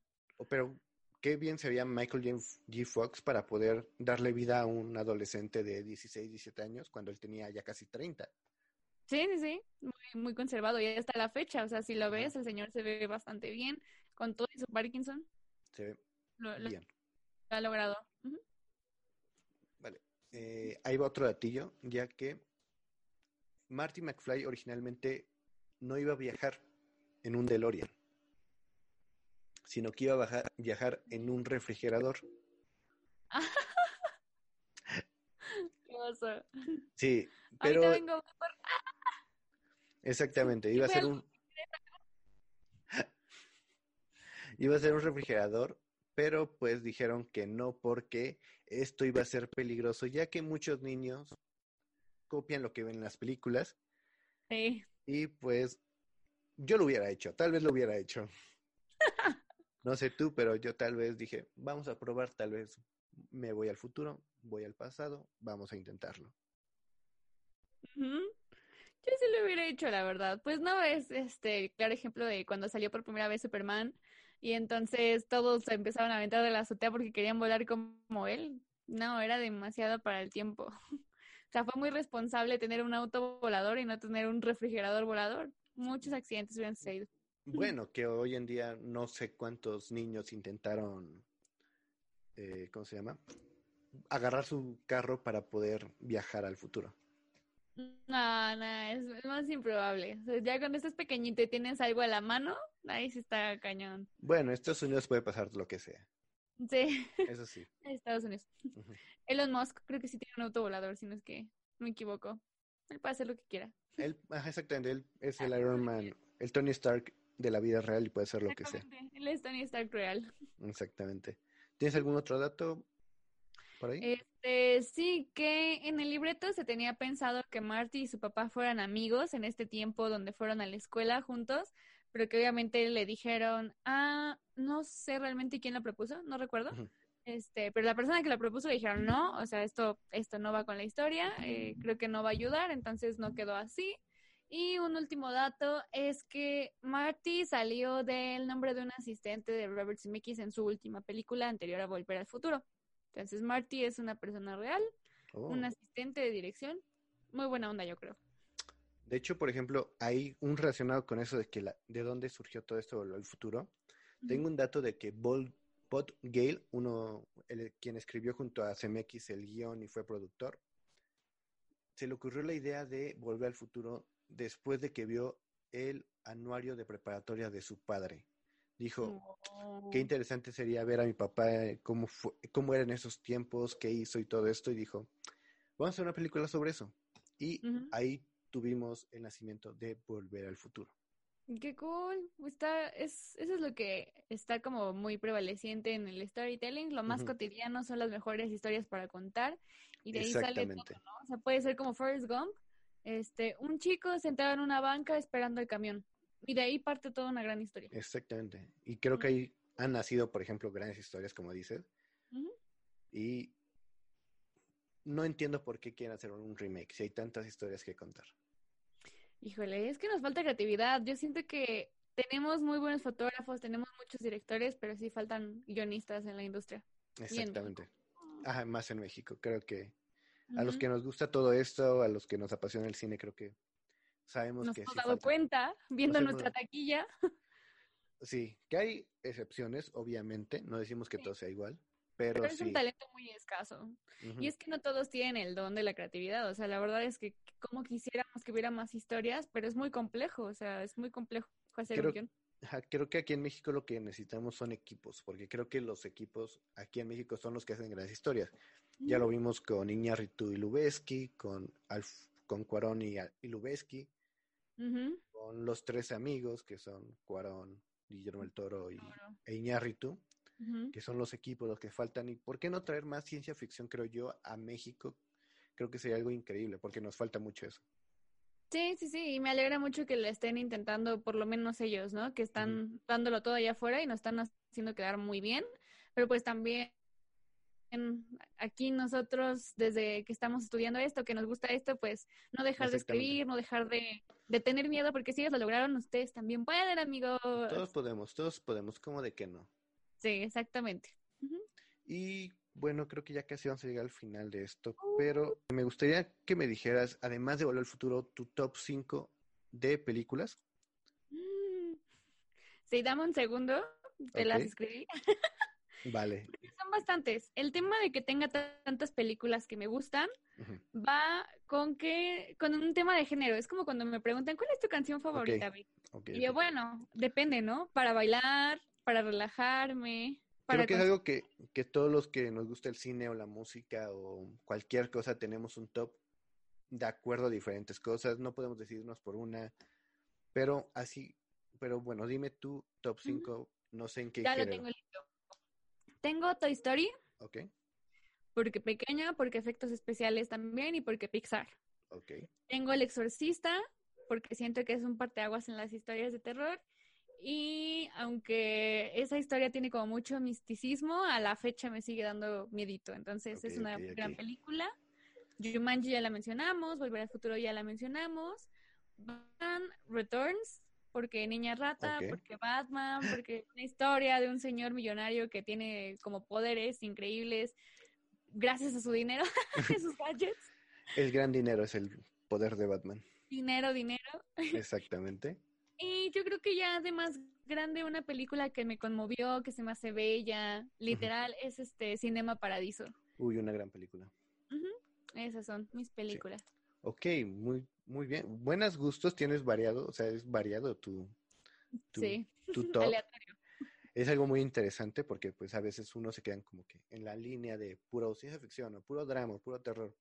Pero qué bien se veía Michael J. G. Fox para poder darle vida a un adolescente de 16, 17 años cuando él tenía ya casi 30. Sí, sí, sí. Muy, muy conservado. Y hasta la fecha. O sea, si lo Ajá. ves, el señor se ve bastante bien. Con todo y su Parkinson, Se ve lo, lo bien. ha logrado. Vale. Eh, ahí va otro datillo, ya que Marty McFly originalmente no iba a viajar en un DeLorean, sino que iba a bajar- viajar en un refrigerador. *laughs* Qué. Sí, Ahorita pero vengo exactamente, iba a ser un *laughs* iba a ser un refrigerador, pero pues dijeron que no porque esto iba a ser peligroso, ya que muchos niños copian lo que ven en las películas Sí. Y pues yo lo hubiera hecho, tal vez lo hubiera hecho. *laughs* No sé tú, pero yo tal vez dije, vamos a probar, tal vez me voy al futuro, voy al pasado, vamos a intentarlo. Yo sí lo hubiera hecho, la verdad. Pues no es este claro ejemplo de cuando salió por primera vez Superman y entonces todos se empezaron a aventar de la azotea porque querían volar como él. No, era demasiado para el tiempo. *laughs* O sea, fue muy responsable tener un auto volador y no tener un refrigerador volador. Muchos accidentes hubieran sucedido. Bueno, que hoy en día no sé cuántos niños intentaron, eh, ¿cómo se llama? Agarrar su carro para poder viajar al futuro. No, no, es más improbable. ya cuando estás pequeñito y tienes algo a la mano, ahí sí está cañón. Bueno, en Estados Unidos puede pasar lo que sea. Sí. Eso sí. *laughs* Estados Unidos. Elon Musk creo que sí tiene un auto volador, si no es que me equivoco. Él puede hacer lo que quiera. Él, exactamente, él es el Iron Man, el Tony Stark de la vida real y puede hacer lo que sea. Él es Tony Stark real. Exactamente. ¿Tienes algún otro dato por ahí? Este, sí, que en el libreto se tenía pensado que Marty y su papá fueran amigos en este tiempo donde fueron a la escuela juntos, pero que obviamente le dijeron, ah, no sé realmente quién la propuso, no recuerdo. Este, pero la persona que la propuso le dijeron no, o sea, esto, esto no va con la historia, eh, creo que no va a ayudar, entonces no quedó así. Y un último dato es que Marty salió del nombre de un asistente de Robert Zemeckis en su última película anterior a Volver al Futuro. Entonces Marty es una persona real, un oh. asistente de dirección, muy buena onda yo creo. De hecho, por ejemplo, hay un relacionado con eso de que la, de dónde surgió todo esto el futuro. Tengo un dato de que Bob Gale, uno, el, quien escribió junto a CMX el guion y fue productor, se le ocurrió la idea de volver al futuro después de que vio el anuario de preparatoria de su padre. Dijo, qué interesante sería ver a mi papá eh, cómo, fue, cómo eran esos tiempos, qué hizo y todo esto. Y dijo, vamos a hacer una película sobre eso. Y ahí tuvimos el nacimiento de Volver al Futuro. Qué cool. Está, es, eso es lo que está como muy prevaleciente en el storytelling. Lo más cotidiano son las mejores historias para contar. Y de ahí sale todo, ¿no? O sea, puede ser como Forrest Gump. Este, un chico sentado en una banca esperando el camión. Y de ahí parte toda una gran historia. Exactamente. Y creo que ahí han nacido, por ejemplo, grandes historias, como dices. Y no entiendo por qué quieren hacer un remake si hay tantas historias que contar. Híjole, es que nos falta creatividad. Yo siento que tenemos muy buenos fotógrafos, tenemos muchos directores, pero sí faltan guionistas en la industria. Exactamente. Ajá, más en México. Creo que a los que nos gusta todo esto, a los que nos apasiona el cine, creo que sabemos nos que hemos dado cuenta viendo nuestra taquilla. Sí, que hay excepciones, obviamente. No decimos que todo sea igual. Pero, es un talento muy escaso. Y es que no todos tienen el don de la creatividad. O sea, la verdad es que como quisiéramos que hubiera más historias, pero es muy complejo. O sea, es muy complejo hacer creo, un guion. creo que aquí en México lo que necesitamos son equipos, porque creo que los equipos aquí en México son los que hacen grandes historias. Ya lo vimos con Iñárritu y Lubeski, con, con Cuarón y, y con los tres amigos que son Cuarón, Guillermo el Toro y, e Iñárritu que son los equipos los que faltan. ¿Y por qué no traer más ciencia ficción, creo yo, a México? Creo que sería algo increíble, porque nos falta mucho eso. Sí, sí, sí, y me alegra mucho que lo estén intentando, por lo menos ellos, ¿no? Que están dándolo todo allá afuera y nos están haciendo quedar muy bien, pero pues también aquí nosotros, desde que estamos estudiando esto, que nos gusta esto, pues no dejar de escribir, no dejar de, de, tener miedo, porque si ellos lo lograron, ustedes también pueden, amigos. Todos podemos, todos podemos, ¿cómo de que no? Sí, exactamente. Y bueno, creo que ya casi vamos a llegar al final de esto, pero me gustaría que me dijeras, además de Volver al Futuro, tu top 5 de películas. Mm. Sí, dame un segundo, te las escribí. *laughs* Vale. Son bastantes. El tema de que tenga tantas películas que me gustan va con que con un tema de género. Es como cuando me preguntan, ¿cuál es tu canción favorita? y yo, bueno, depende, ¿no? Para bailar, para relajarme. Creo que es algo que, que todos los que nos gusta el cine o la música o cualquier cosa tenemos un top de acuerdo a diferentes cosas. No podemos decidirnos por una, pero así, pero bueno, dime tu top 5, no sé en qué. Ya lo tengo listo. Tengo Toy Story. Ok. Porque pequeña, porque efectos especiales también y porque Pixar. Ok. Tengo El Exorcista, porque siento que es un parteaguas en las historias de terror. Y aunque esa historia tiene como mucho misticismo, a la fecha me sigue dando miedito. Entonces es una gran película. Jumanji ya la mencionamos, Volver al Futuro ya la mencionamos. Batman Returns, porque Niña Rata, porque Batman, porque una historia de un señor millonario que tiene como poderes increíbles gracias a su dinero, *laughs* a sus gadgets. El gran dinero es el poder de Batman. Dinero, dinero. Exactamente. Y yo creo que ya de más grande una película que me conmovió, que se me hace bella, literal, es este Cinema Paradiso. Uy, una gran película. Esas son mis películas. Ok, muy, muy bien. Buenos gustos tienes variado, o sea, es variado tu, tu, Sí, tu *laughs* top. aleatorio. Es algo muy interesante porque pues a veces uno se quedan como que en la línea de puro ciencia ficción o puro drama, o puro terror.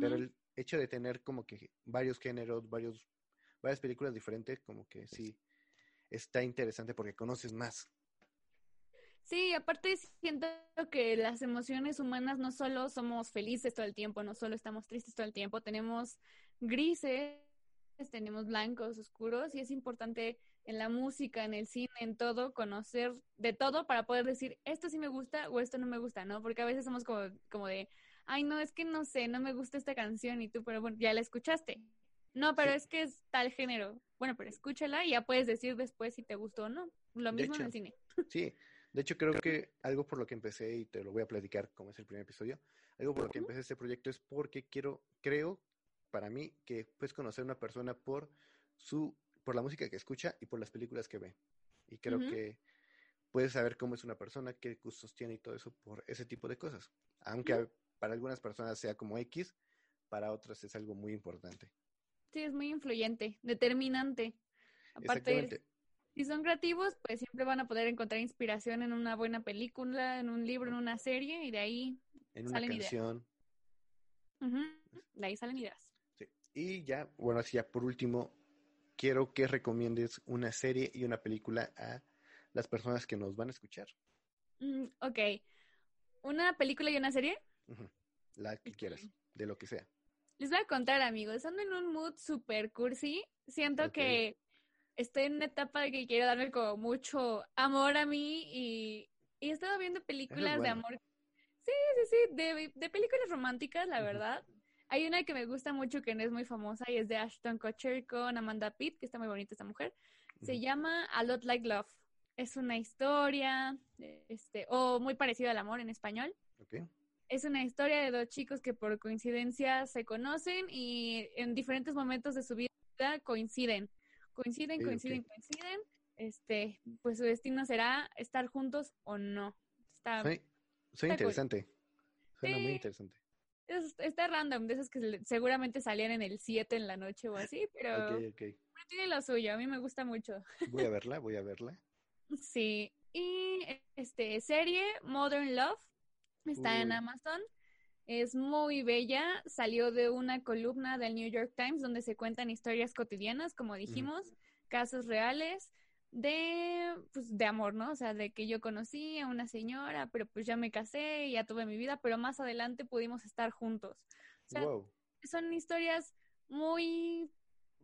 Pero el hecho de tener como que varios géneros, varios, varias películas diferentes, como que sí está interesante porque conoces más. Sí, aparte siento que las emociones humanas no solo somos felices todo el tiempo, no solo estamos tristes todo el tiempo, tenemos grises, tenemos blancos, oscuros, y es importante en la música, en el cine, en todo, conocer de todo para poder decir, esto sí me gusta o esto no me gusta, ¿no? Porque a veces somos como, como de, ay, no, es que no sé, no me gusta esta canción y tú, pero bueno, ya la escuchaste. No, pero Sí. es que es tal género. Bueno, pero escúchala y ya puedes decir después si te gustó o no. Lo mismo en el cine. *laughs* Sí, de hecho creo que algo por lo que empecé, y te lo voy a platicar como es el primer episodio, algo por lo que empecé este proyecto es porque quiero, creo, para mí, que puedes conocer a una persona por su, por la música que escucha y por las películas que ve. Y creo que puedes saber cómo es una persona, qué gustos tiene y todo eso por ese tipo de cosas. Aunque para algunas personas sea como X, para otras es algo muy importante. Sí, es muy influyente, determinante. Aparte, si son creativos, pues siempre van a poder encontrar inspiración en una buena película, en un libro, en una serie, y de ahí, En una salen ideas. canción. ujú, de ahí salen ideas. Sí. Y ya, bueno, así ya por último, quiero que recomiendes una serie y una película a las personas que nos van a escuchar. Mm, ok. ¿Una película y una serie? La que quieras, de lo que sea. Les voy a contar, amigos. Ando en un mood super cursi. Siento que estoy en una etapa de que quiero darle como mucho amor a mí y, y he estado viendo películas de bueno. amor. Sí, sí, sí, de, de películas románticas, la verdad. Hay una que me gusta mucho que no es muy famosa y es de Ashton Kutcher con Amanda Pitt, que está muy bonita esta mujer. Se llama A Lot Like Love. Es una historia, este, o muy parecida al amor en español. ¿Ok? Es una historia de dos chicos que por coincidencia se conocen y en diferentes momentos de su vida coinciden. Coinciden, coinciden, coinciden. Este, pues su destino será estar juntos o no. Está, Soy, soy está cool. interesante. Suena muy interesante. es- está random, de esas que se- seguramente salían en el 7 en la noche o así, pero, Ok, ok. pero tiene lo suyo, a mí me gusta mucho. Voy a verla, voy a verla. *laughs* Sí, y este serie Modern Love está en. Amazon. Es muy bella, salió de una columna del New York Times donde se cuentan historias cotidianas, como dijimos, casos reales de pues de amor, ¿no? O sea, de que yo conocí a una señora, pero pues ya me casé, ya tuve mi vida, pero más adelante pudimos estar juntos. O sea, wow. son historias muy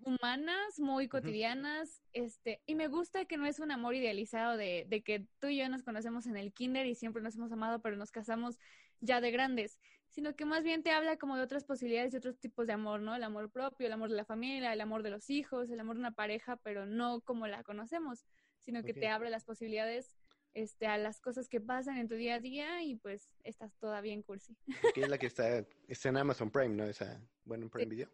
humanas, muy cotidianas, este, y me gusta que no es un amor idealizado de, de que tú y yo nos conocemos en el kinder y siempre nos hemos amado, pero nos casamos ya de grandes, sino que más bien te habla como de otras posibilidades y otros tipos de amor, ¿no? El amor propio, el amor de la familia, el amor de los hijos, el amor de una pareja, pero no como la conocemos, sino que te abre las posibilidades este, a las cosas que pasan en tu día a día y pues estás todavía en cursi. Que es la que está, está en Amazon Prime, ¿no? Esa, bueno, en Prime Sí. Video.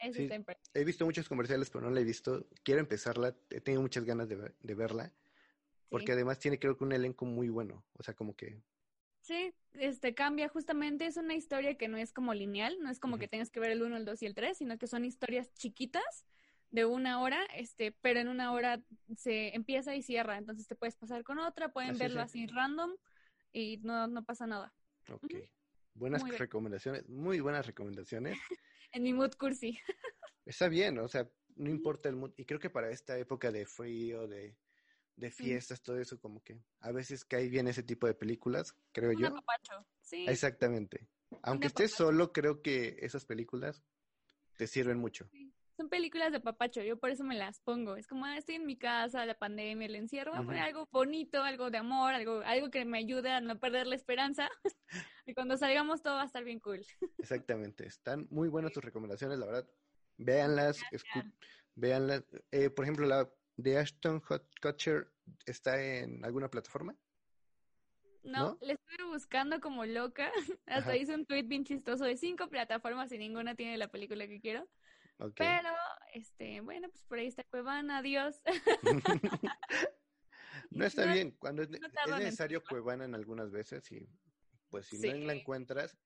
Eso Sí. está He visto muchos comerciales, pero no la he visto. Quiero empezarla. He tenido muchas ganas de, de verla. Porque sí. además tiene creo que un elenco muy bueno. O sea, como que... Sí, este cambia justamente, es una historia que no es como lineal, no es como Ujú. que tengas que ver el 1, el 2 y el 3, sino que son historias chiquitas de una hora, este, pero en una hora se empieza y cierra, entonces te puedes pasar con otra, pueden Ah, sí, verlo sí. así random y no, no pasa nada. Ok. Ujú. Buenas Muy recomendaciones. Muy buenas recomendaciones. *laughs* En mi mood cursi. *laughs* Está bien, o sea, no importa el mood. Y creo que para esta época de frío, de, de fiestas, todo eso, como que a veces cae bien ese tipo de películas, creo Un yo. apapacho, sí. Exactamente. Aunque estés solo, creo que esas películas te sirven mucho. Son películas de papacho, yo por eso me las pongo. Es como, ah, estoy en mi casa, la pandemia, el encierro, voy a poner algo bonito, algo de amor, algo, algo que me ayude a no perder la esperanza. *laughs* y cuando salgamos todo va a estar bien cool. Exactamente. Están muy buenas tus recomendaciones, la verdad. Véanlas, véanlas. Eh, por ejemplo, la de Ashton Hot- Kutcher está en alguna plataforma. No, ¿No? le estuve buscando como loca. *laughs* Hasta Ajá. hice un tweet bien chistoso de cinco plataformas y ninguna tiene la película que quiero. Ok. Pero, este, bueno, pues por ahí está Cuevana, adiós. *laughs* *laughs* no está No- bien. Cuando es, ne- no es tardan en necesario, Cuevana en algunas veces y pues si no la encuentras,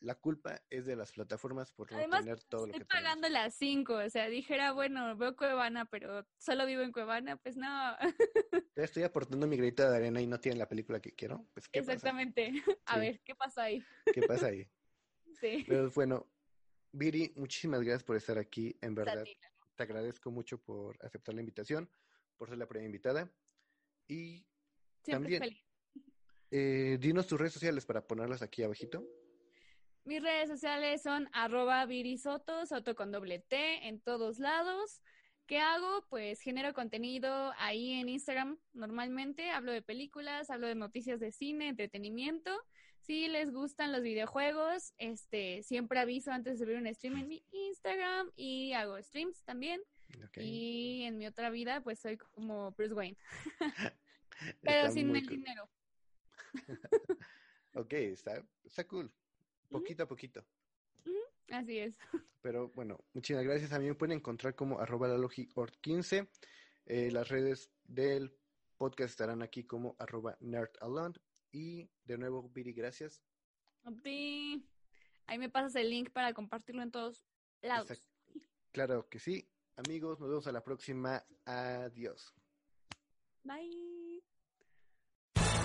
la culpa es de las plataformas por no Además, tener todo lo Estoy que tenemos. pagando las cinco, o sea, dijera, bueno, veo Cuevana, pero solo vivo en Cuevana, pues no, *laughs* Ya estoy aportando mi granito de arena y no tienen la película que quiero. Pues, ¿qué pasa? exactamente. A Sí. ver, ¿qué pasa ahí? ¿Qué pasa ahí? Sí. Pero bueno, Viri, muchísimas gracias por estar aquí. En verdad, te agradezco mucho por aceptar la invitación, por ser la primera invitada. Y Siempre también- feliz. eh, dinos tus redes sociales para ponerlas aquí abajito. Mis redes sociales son arroba virisoto, soto con doble T, en todos lados. ¿Qué hago? Pues genero contenido ahí en Instagram normalmente. Hablo de películas, hablo de noticias de cine, entretenimiento. Si les gustan los videojuegos, este, siempre aviso antes de subir un stream en mi Instagram y hago streams también. Y en mi otra vida, pues soy como Bruce Wayne, *laughs* *laughs* pero Está sin el cool. dinero. *laughs* Ok, está, está cool. Poquito a poquito. Así es. Pero bueno, muchísimas gracias. A mí me pueden encontrar como arroba lalogiort15. Eh, las redes del podcast estarán aquí como arroba nerdalone. Y de nuevo, Viri, gracias. A ti. Ahí me pasas el link para compartirlo en todos lados. Exacto. Claro que sí. Amigos, nos vemos a la próxima. Adiós. Bye.